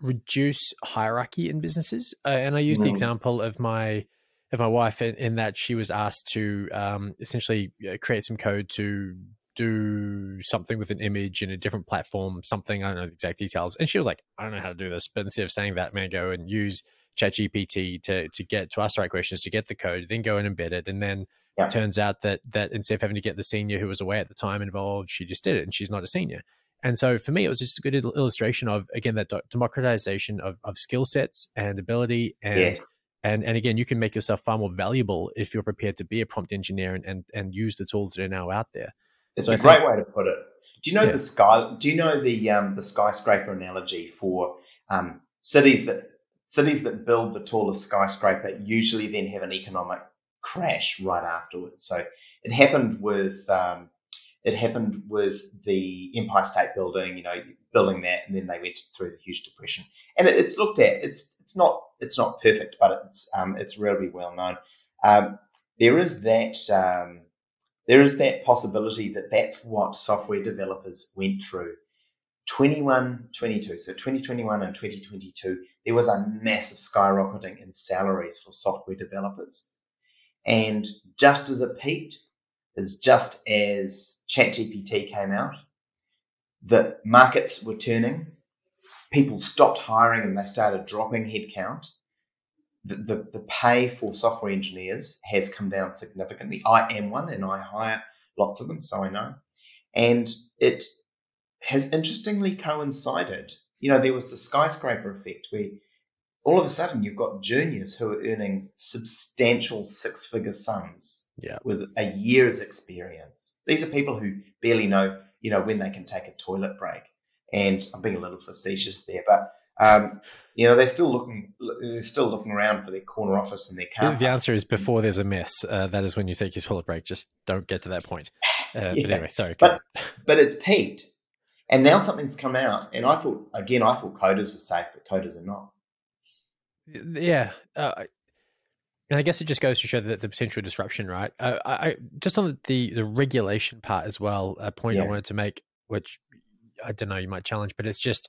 reduce hierarchy in businesses. Uh, and I use the Mm. example of my of my wife in, in that she was asked to um, essentially uh, create some code to do something with an image in a different platform, something I don't know the exact details. And she was like, I don't know how to do this, but instead of saying that, I'm going to go and use ChatGPT to to get to ask the right questions, to get the code, then go and embed it, and then Yeah. it turns out that that instead of having to get the senior who was away at the time involved, she just did it, and she's not a senior. And so for me, it was just a good illustration of again that democratization of, of skill sets and ability, and Yeah. and and again, you can make yourself far more valuable if you're prepared to be a prompt engineer and and, and use the tools that are now out there. It's So a I great think- way to put it. Do you know Yeah. the sky? Do you know the um, the skyscraper analogy for um, cities that cities that build the tallest skyscraper usually then have an economic crash right afterwards. So it happened with um, it happened with the Empire State Building. You know, building that, and then they went through the huge depression. And it, it's looked at. It's it's not it's not perfect, but it's um, it's really well known. Um, there is that. Um, there is that possibility that that's what software developers went through. 21, 22, so 2021 and 2022, there was a massive skyrocketing in salaries for software developers. And just as it peaked, is just as ChatGPT came out, the markets were turning, people stopped hiring and they started dropping headcount. The, the, the pay for software engineers has come down significantly. I am one and I hire lots of them, so I know. And it has interestingly coincided. You know, there was the skyscraper effect where all of a sudden you've got juniors who are earning substantial six figure sums yeah. with a year's experience. These are people who barely know, you know, when they can take a toilet break. And I'm being a little facetious there, but um, you know, they're still looking, they're still looking around for their corner office and their car. The answer is before there's a mess. Uh, that is when you take your toilet break. Just don't get to that point. [LAUGHS] Uh, yeah. But anyway, sorry. But, [LAUGHS] but it's peaked. And now something's come out, and I thought, again, I thought coders were safe, but coders are not. Yeah. Uh, and I guess it just goes to show that the potential disruption, right? Uh, I just on the the regulation part as well. A point yeah. I wanted to make, which I don't know, you might challenge, but it's just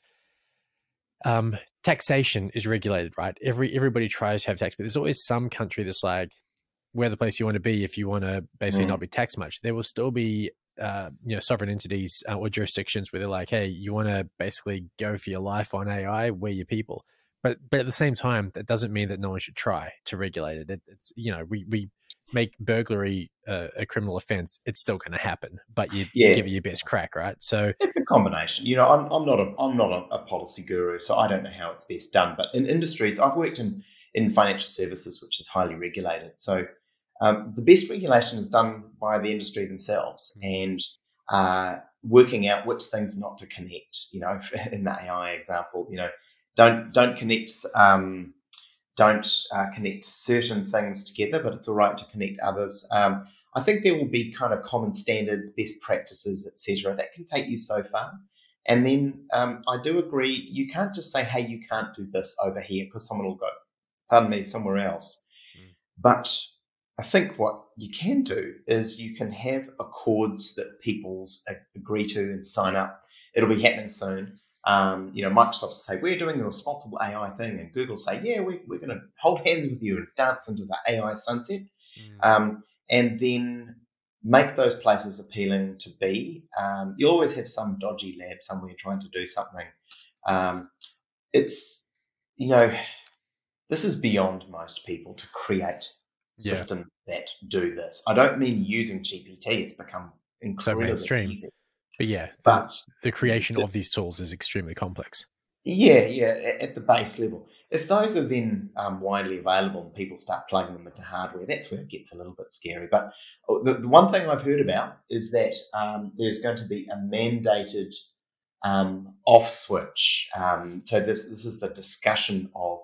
um, taxation is regulated, right? Every everybody tries to have tax, but there's always some country that's like, where the place you want to be if you want to basically mm. not be taxed much. There will still be uh, you know sovereign entities uh, or jurisdictions where they're like, hey, you want to basically go for your life on AI, we're your people. But but at the same time, that doesn't mean that no one should try to regulate it. it it's you know we we make burglary uh, a criminal offense, it's still going to happen. But you, yeah. you, give it your best crack, right? So it's a combination. You know, I'm, I'm not a I'm not a, a, policy guru, so I don't know how it's best done. But in industries, I've worked in in financial services, which is highly regulated. So um, the best regulation is done by the industry themselves and uh, working out which things not to connect. You know, [LAUGHS] in the AI example, you know, don't don't connect um, don't uh, connect certain things together, but it's all right to connect others. Um, I think there will be kind of common standards, best practices, etc. That can take you so far. And then um, I do agree, you can't just say, "Hey, you can't do this over here," because someone will go, "Pardon me," somewhere else. Mm. But I think what you can do is you can have accords that people's agree to and sign up. It'll be happening soon. Um, you know, Microsoft will say, we're doing the responsible AI thing, and Google say, yeah, we, we're going to hold hands with you and dance into the AI sunset. Mm. Um, and then make those places appealing to be. Um, you always have some dodgy lab somewhere trying to do something. Um, it's, you know, this is beyond most people to create yeah. systems that do this. I don't mean using GPT, it's become incredibly so mainstream. Easy. But yeah, the, but the creation the, of these tools is extremely complex. Yeah, yeah, at the base level. If those are then um, widely available and people start plugging them into hardware, that's where it gets a little bit scary. But oh, the, the one thing I've heard about is that um, there's going to be a mandated um, off switch. Um, so this this is the discussion of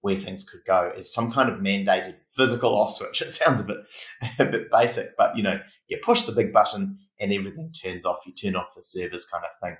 where things could go is some kind of mandated physical off switch. [LAUGHS] It sounds a bit [LAUGHS] a bit basic, but you know, you push the big button and everything turns off. You turn off the servers, kind of thing.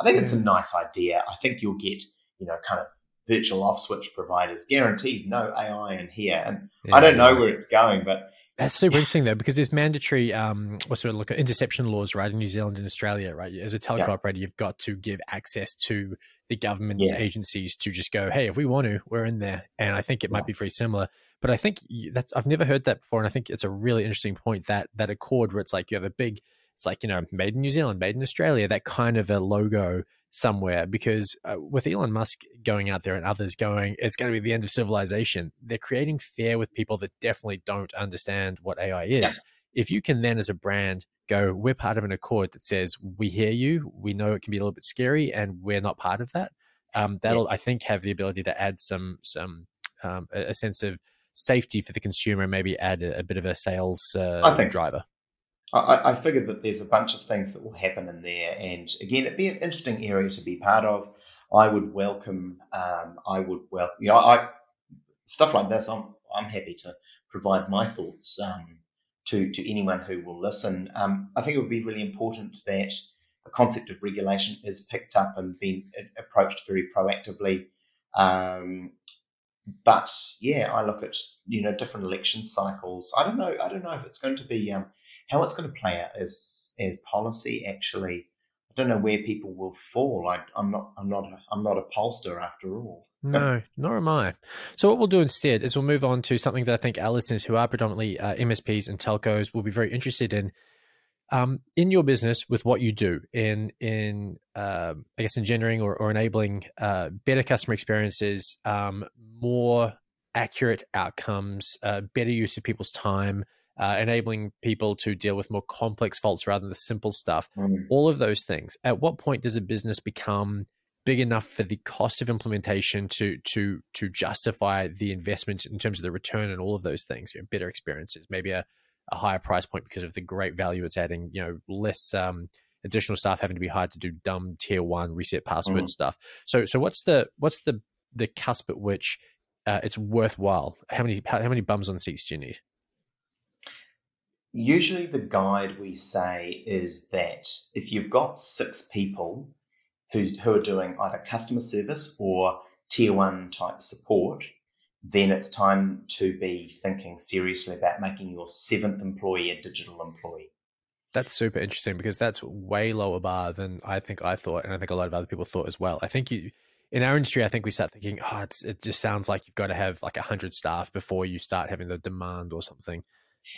I think it's a nice idea. I think you'll get you know kind of virtual off switch providers guaranteed no AI in here, and yeah, I don't know where it's going, but that's super yeah. interesting though, because there's mandatory um what's sort of look at interception laws, right, in New Zealand and Australia, right? As a telecom yeah. operator, you've got to give access to the government's agencies to just go, hey, if we want to, we're in there. And I think it might be very similar. But I think that's I've never heard that before, and I think it's a really interesting point that that accord where it's like you have a big, it's like you know, made in New Zealand, made in Australia, that kind of a logo somewhere because uh, with Elon Musk going out there and others going, it's going to be the end of civilization. They're creating fear with people that definitely don't understand what AI is. Yeah. If you can then, as a brand, go, we're part of an accord that says we hear you, we know it can be a little bit scary, and we're not part of that. Um, that'll, yeah. I think, have the ability to add some some um, a, a, sense of safety for the consumer, and maybe add a, a bit of a sales uh, driver. I, I figured that there's a bunch of things that will happen in there, and again, it'd be an interesting area to be part of. I would welcome. Um, I would well, you know, I stuff like this. I'm I'm happy to provide my thoughts um, to to anyone who will listen. Um, I think it would be really important that the concept of regulation is picked up and being approached very proactively. Um, but yeah, I look at you know different election cycles. I don't know. I don't know if it's going to be um, how it's going to play out as as policy actually I don't know where people will fall. I, am not. I'm not. A, I'm not a pollster after all. No, nor am I. So what we'll do instead is we'll move on to something that I think our listeners, who are predominantly uh, MSPs and telcos, will be very interested in. Um, in your business, with what you do in in uh, I guess engineering or, or enabling uh, better customer experiences, um, more accurate outcomes, uh, better use of people's time, uh, enabling people to deal with more complex faults rather than the simple stuff. Mm. All of those things. At what point does a business become big enough for the cost of implementation to to to justify the investment in terms of the return and all of those things. You know, better experiences, maybe a, a higher price point because of the great value it's adding. You know, less um, additional staff having to be hired to do dumb tier one reset password mm. stuff. So so what's the what's the the cusp at which uh, it's worthwhile? How many how, how many bums on seats do you need? Usually, the guide we say is that if you've got six people who's, who are doing either customer service or tier one type support, then it's time to be thinking seriously about making your seventh employee a digital employee. That's super interesting because that's way lower bar than I think I thought, and I think a lot of other people thought as well. I think you, in our industry, I think we start thinking, oh, it just sounds like you've got to have like hundred staff before you start having the demand or something.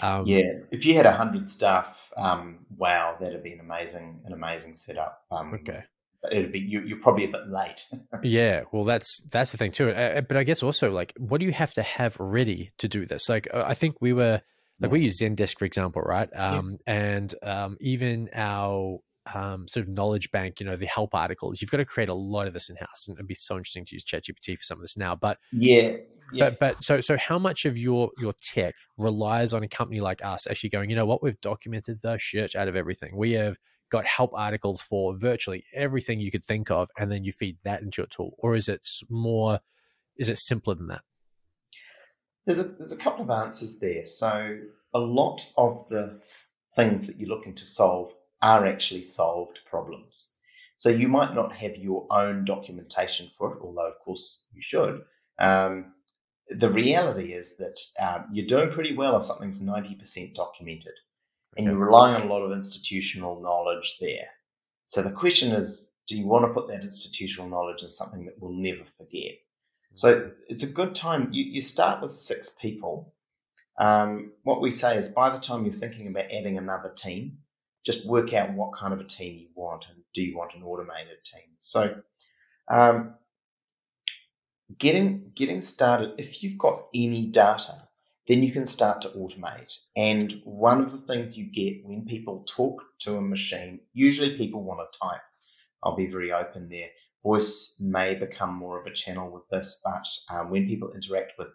Um, yeah, if you had a hundred staff, um, wow, that'd be an amazing, an amazing setup. Um, okay, it'd be you, are probably a bit late. [LAUGHS] yeah, well, that's that's the thing too. Uh, but I guess also like, what do you have to have ready to do this? Like, uh, I think we were like we use Zendesk for example, right? Um, yeah. and um, even our um, sort of knowledge bank, you know, the help articles. You've got to create a lot of this in house, and it'd be so interesting to use ChatGPT for some of this now. But yeah, yeah. But but so so how much of your your tech relies on a company like us actually going, you know what, we've documented the shit out of everything. We have got help articles for virtually everything you could think of, and then you feed that into your tool, or is it more? Is it simpler than that? There's a there's a couple of answers there. So a lot of the things that you're looking to solve are actually solved problems. So you might not have your own documentation for it, although of course you should. Um, the reality is that um, you're doing pretty well if something's 90% documented and you're relying on a lot of institutional knowledge there. So the question is, do you want to put that institutional knowledge in something that we'll never forget? So it's a good time. You, you start with six people. Um, what we say is by the time you're thinking about adding another team, just work out what kind of a team you want and do you want an automated team. So um, getting getting started, if you've got any data, then you can start to automate. And one of the things you get when people talk to a machine, usually people want to type. I'll be very open there. Voice may become more of a channel with this, but um, when people interact with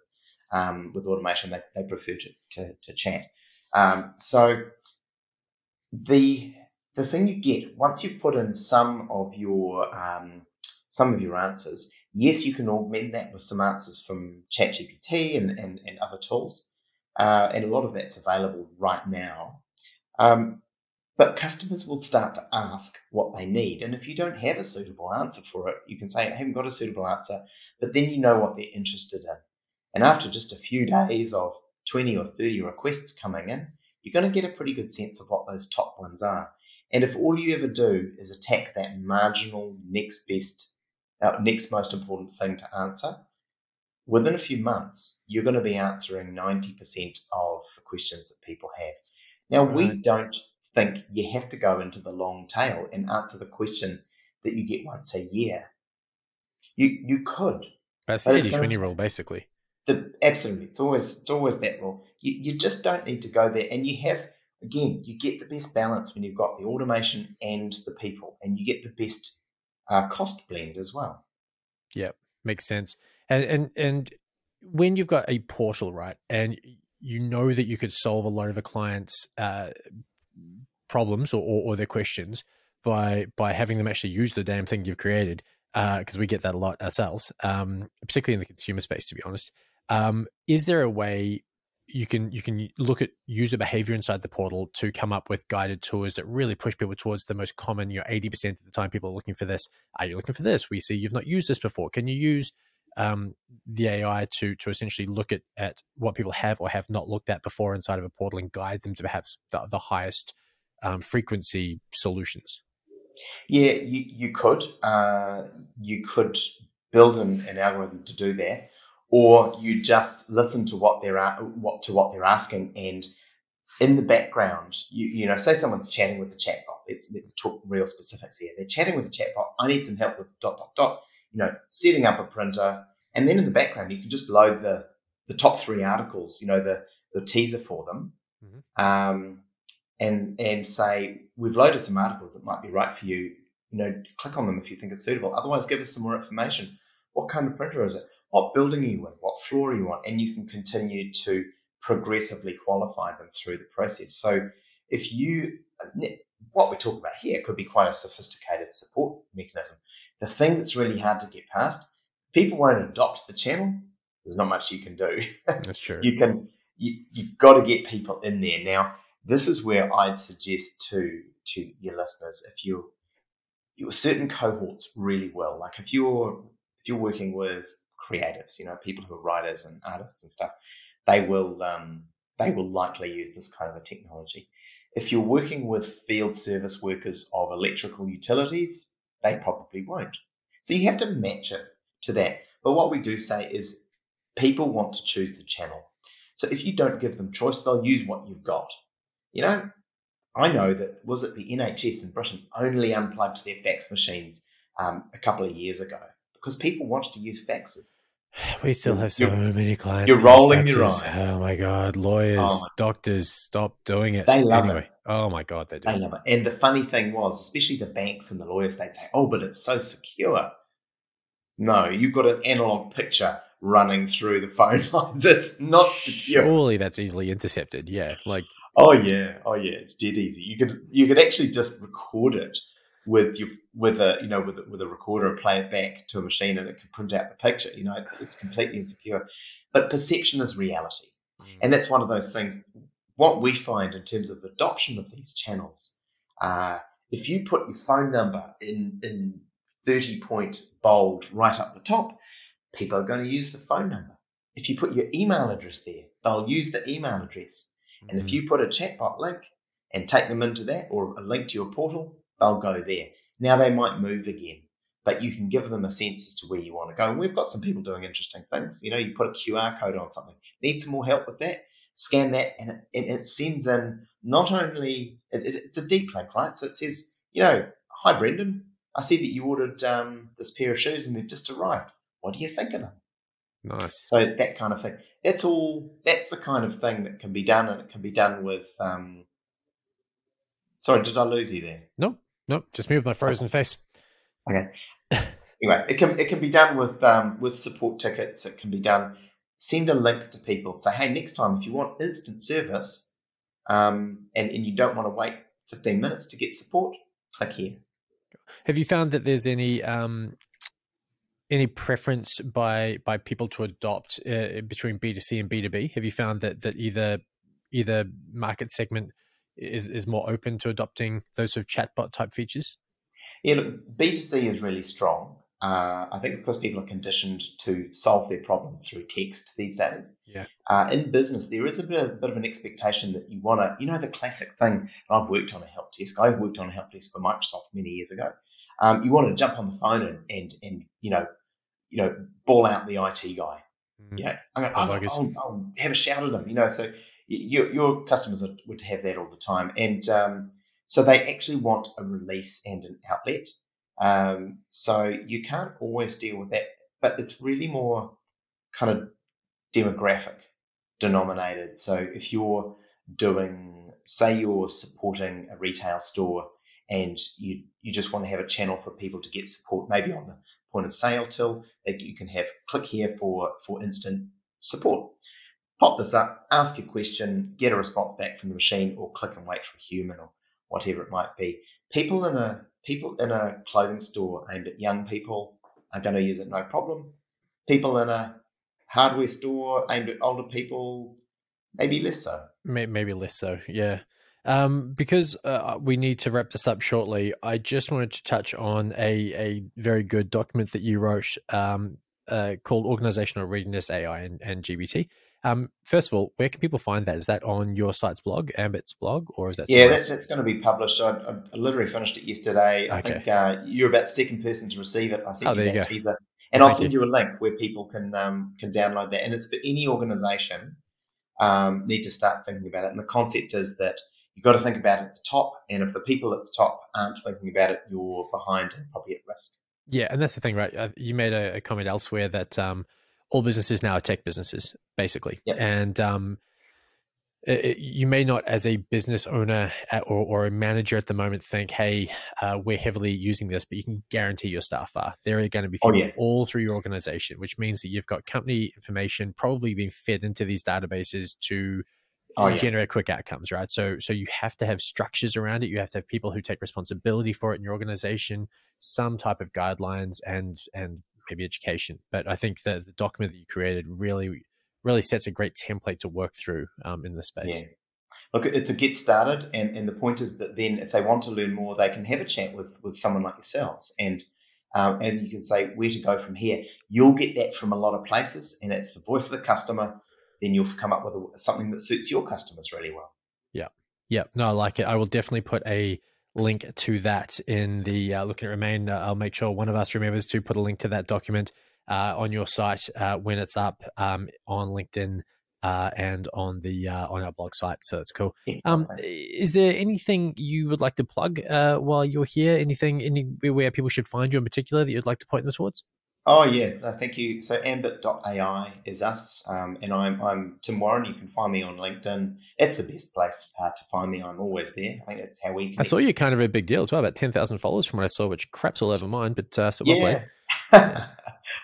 um, with automation, they, they prefer to, to, to chat. Um, so the the thing you get once you've put in some of your um, some of your answers, yes, you can augment that with some answers from ChatGPT and, and, and other tools, uh, and a lot of that's available right now. Um, but customers will start to ask what they need, and if you don't have a suitable answer for it, you can say, "I haven't got a suitable answer," but then you know what they're interested in. And after just a few days of 20 or 30 requests coming in, you're going to get a pretty good sense of what those top ones are. And if all you ever do is attack that marginal next best, uh, next most important thing to answer, within a few months, you're going to be answering 90% of the questions that people have. Now, right. we don't think you have to go into the long tail and answer the question that you get once a year. You you could. That's the 80 20 rule, basically. The, absolutely, it's always it's always that rule. You, you just don't need to go there, and you have again you get the best balance when you've got the automation and the people, and you get the best uh, cost blend as well. Yeah, makes sense. And and and when you've got a portal right, and you know that you could solve a lot of a client's uh, problems or, or, or their questions by by having them actually use the damn thing you've created because uh, we get that a lot ourselves, um, particularly in the consumer space, to be honest. Um, is there a way you can you can look at user behavior inside the portal to come up with guided tours that really push people towards the most common you know 80% of the time people are looking for this. Are you looking for this? We see you've not used this before. Can you use um, the ai to to essentially look at at what people have or have not looked at before inside of a portal and guide them to perhaps the, the highest um, frequency solutions? Yeah you, you could uh, you could build an, an algorithm to do that or you just listen to what they're what to what they're asking and in the background, you, you know, say someone's chatting with the chatbot. Let's let's talk real specifics here. They're chatting with the chatbot. I need some help with dot dot dot. You know, setting up a printer, and then in the background, you can just load the the top three articles. You know, the the teaser for them, mm-hmm. um, and and say we've loaded some articles that might be right for you. you know, click on them if you think it's suitable. Otherwise, give us some more information. What kind of printer is it? What building are you in? What floor are you on? And you can continue to progressively qualify them through the process. So if you, what we talk about here could be quite a sophisticated support mechanism. The thing that's really hard to get past, people won't adopt the channel. There's not much you can do. [LAUGHS] That's true. you can, you, you've got to get people in there. Now, this is where I'd suggest to, to your listeners, if you're, you're certain cohorts really well, like if you're, if you're working with creatives, you know, people who are writers and artists and stuff, they will um, they will likely use this kind of a technology. If you're working with field service workers of electrical utilities, they probably won't. So you have to match it to that. But what we do say is people want to choose the channel. So if you don't give them choice, they'll use what you've got. You know, I know that was it the NHS in Britain only unplugged their fax machines um, a couple of years ago because people wanted to use faxes. We still have so you're, many clients. You're rolling your eyes. Oh my god, lawyers, oh my doctors, stop doing it. They love anyway, it. Oh my god, they do. They love it. And the funny thing was, especially the banks and the lawyers, they'd say, "Oh, but it's so secure." No, you've got an analog picture running through the phone [LAUGHS] lines. It's not secure. Surely that's easily intercepted. Yeah, like. Oh yeah, oh yeah, it's dead easy. You could you could actually just record it with your with a you know with a, with a recorder and play it back to a machine and it can print out the picture. You know, it's, it's completely insecure. But perception is reality, mm. and that's one of those things. What we find in terms of adoption of these channels, uh, if you put your phone number in in thirty point bold right up the top, people are going to use the phone number. If you put your email address there, they'll use the email address. Mm. And if mm. you put a chatbot link and take them into that or a link to your portal, they'll go there. Now they might move again, but you can give them a sense as to where you want to go. And we've got some people doing interesting things. You know, you put a QR code on something. Need some more help with that? Scan that, and it, it sends in not only it, it, it's a deep link, right? So it says, you know, hi Brendan, I see that you ordered um, this pair of shoes and they've just arrived. What do you think of them? Nice. So that kind of thing. That's all. That's the kind of thing that can be done, and it can be done with. Um, sorry, did I lose you there? No, Nope, just me with my frozen face. Okay. anyway, it can it can be done with um, with support tickets. It can be done. Send a link to people. Say, hey, next time if you want instant service, um, and and you don't want to wait 15 minutes to get support, click here. Have you found that there's any um, any preference by by people to adopt uh, between B two C and B two B? Have you found that that either either market segment is is more open to adopting those sort of chatbot type features? Yeah, look, B2C is really strong. Uh, I think because people are conditioned to solve their problems through text these days. Yeah. Uh, in business, there is a bit, of, a bit of an expectation that you want to, you know, the classic thing. I've worked on a help desk. I worked on a help desk for Microsoft many years ago. Um, you want to jump on the phone and, and, and you know, you know, ball out the IT guy. Mm-hmm. You know, I'll, I'll, I'll, I'll, have a shout at him. You know, so your, your customers would have that all the time. And um, so they actually want a release and an outlet. Um, so you can't always deal with that, but it's really more kind of demographic denominated. So if you're doing, say, you're supporting a retail store and you you just want to have a channel for people to get support, maybe on the point of sale till that you can have click here for for instant support pop this up, ask your question, get a response back from the machine, or click and wait for a human or whatever it might be. People in a people in a clothing store aimed at young people are going to use it no problem. People in a hardware store aimed at older people, maybe less so. Maybe less so, yeah. Um, because uh, we need to wrap this up shortly, I just wanted to touch on a, a very good document that you wrote um, uh, called Organizational Readiness AI and, and GPT. Um, first of all, where can people find that? Is that on your site's blog, Ambit's blog, or is that? Yeah, that's, that's, going to be published. I, I, literally finished it yesterday. I think uh, you're about the second person to receive it. I think oh, there you go. Teaser. And Thank I'll send you. you. a link where people can um, can download that. And it's for any organisation um, need to start thinking about it. And the concept is that you've got to think about it at the top. And if the people at the top aren't thinking about it, you're behind and probably at risk. Yeah, and that's the thing, right? Uh, you made a, a comment elsewhere that um, all businesses now are tech businesses, basically. Yep. And um, it, you may not, as a business owner or, or a manager at the moment, think, "Hey, uh, we're heavily using this," but you can guarantee your staff are. There are going to be people oh, yeah. all through your organization, which means that you've got company information probably being fed into these databases to oh, yeah. generate quick outcomes, right? So, so you have to have structures around it. You have to have people who take responsibility for it in your organization, some type of guidelines, and and maybe education. But I think that the document that you created really really sets a great template to work through um, in this space. Yeah. Look, it's a get started, and, and the point is that then if they want to learn more, they can have a chat with with someone like yourselves, and um, and you can say where to go from here. You'll get that from a lot of places, and it's the voice of the customer. Then you'll come up with a, something that suits your customers really well. Yeah, yeah, no, I like it. I will definitely put a link to that in the uh, looking at remain. Uh, I'll make sure one of us remembers to put a link to that document uh, on your site uh, when it's up um, on LinkedIn uh, and on the uh, on our blog site. So that's cool. Um, is there anything you would like to plug uh, while you're here? Anything anywhere people should find you in particular that you'd like to point them towards? Oh yeah, thank you. So ambit.ai is us, um, and I'm I'm Tim Warren. You can find me on LinkedIn. It's the best place uh, to find me. I'm always there. I think that's how we. Connect. I saw you kind of a big deal as well, about ten thousand followers from what I saw, which craps all over mine. But uh, so yeah. [LAUGHS]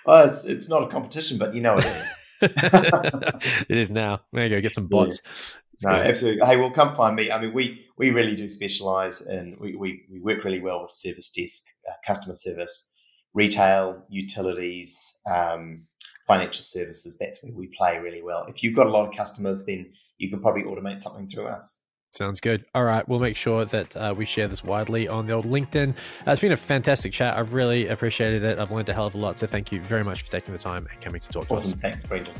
well, it's, it's not a competition, but you know it is. [LAUGHS] it is now. There you go. Get some bots. Yeah. No, absolutely. Hey, well, come find me. I mean, we we really do specialize and we we, we work really well with service desk, uh, customer service, retail, utilities, um, financial services. That's where we play really well. If you've got a lot of customers, then you can probably automate something through us. Sounds good. All right, we'll make sure that uh, we share this widely on the old LinkedIn. Uh, it's been a fantastic chat. I've really appreciated it. I've learned a hell of a lot. So thank you very much for taking the time and coming to talk to awesome. us. Awesome. Thanks, Brendan.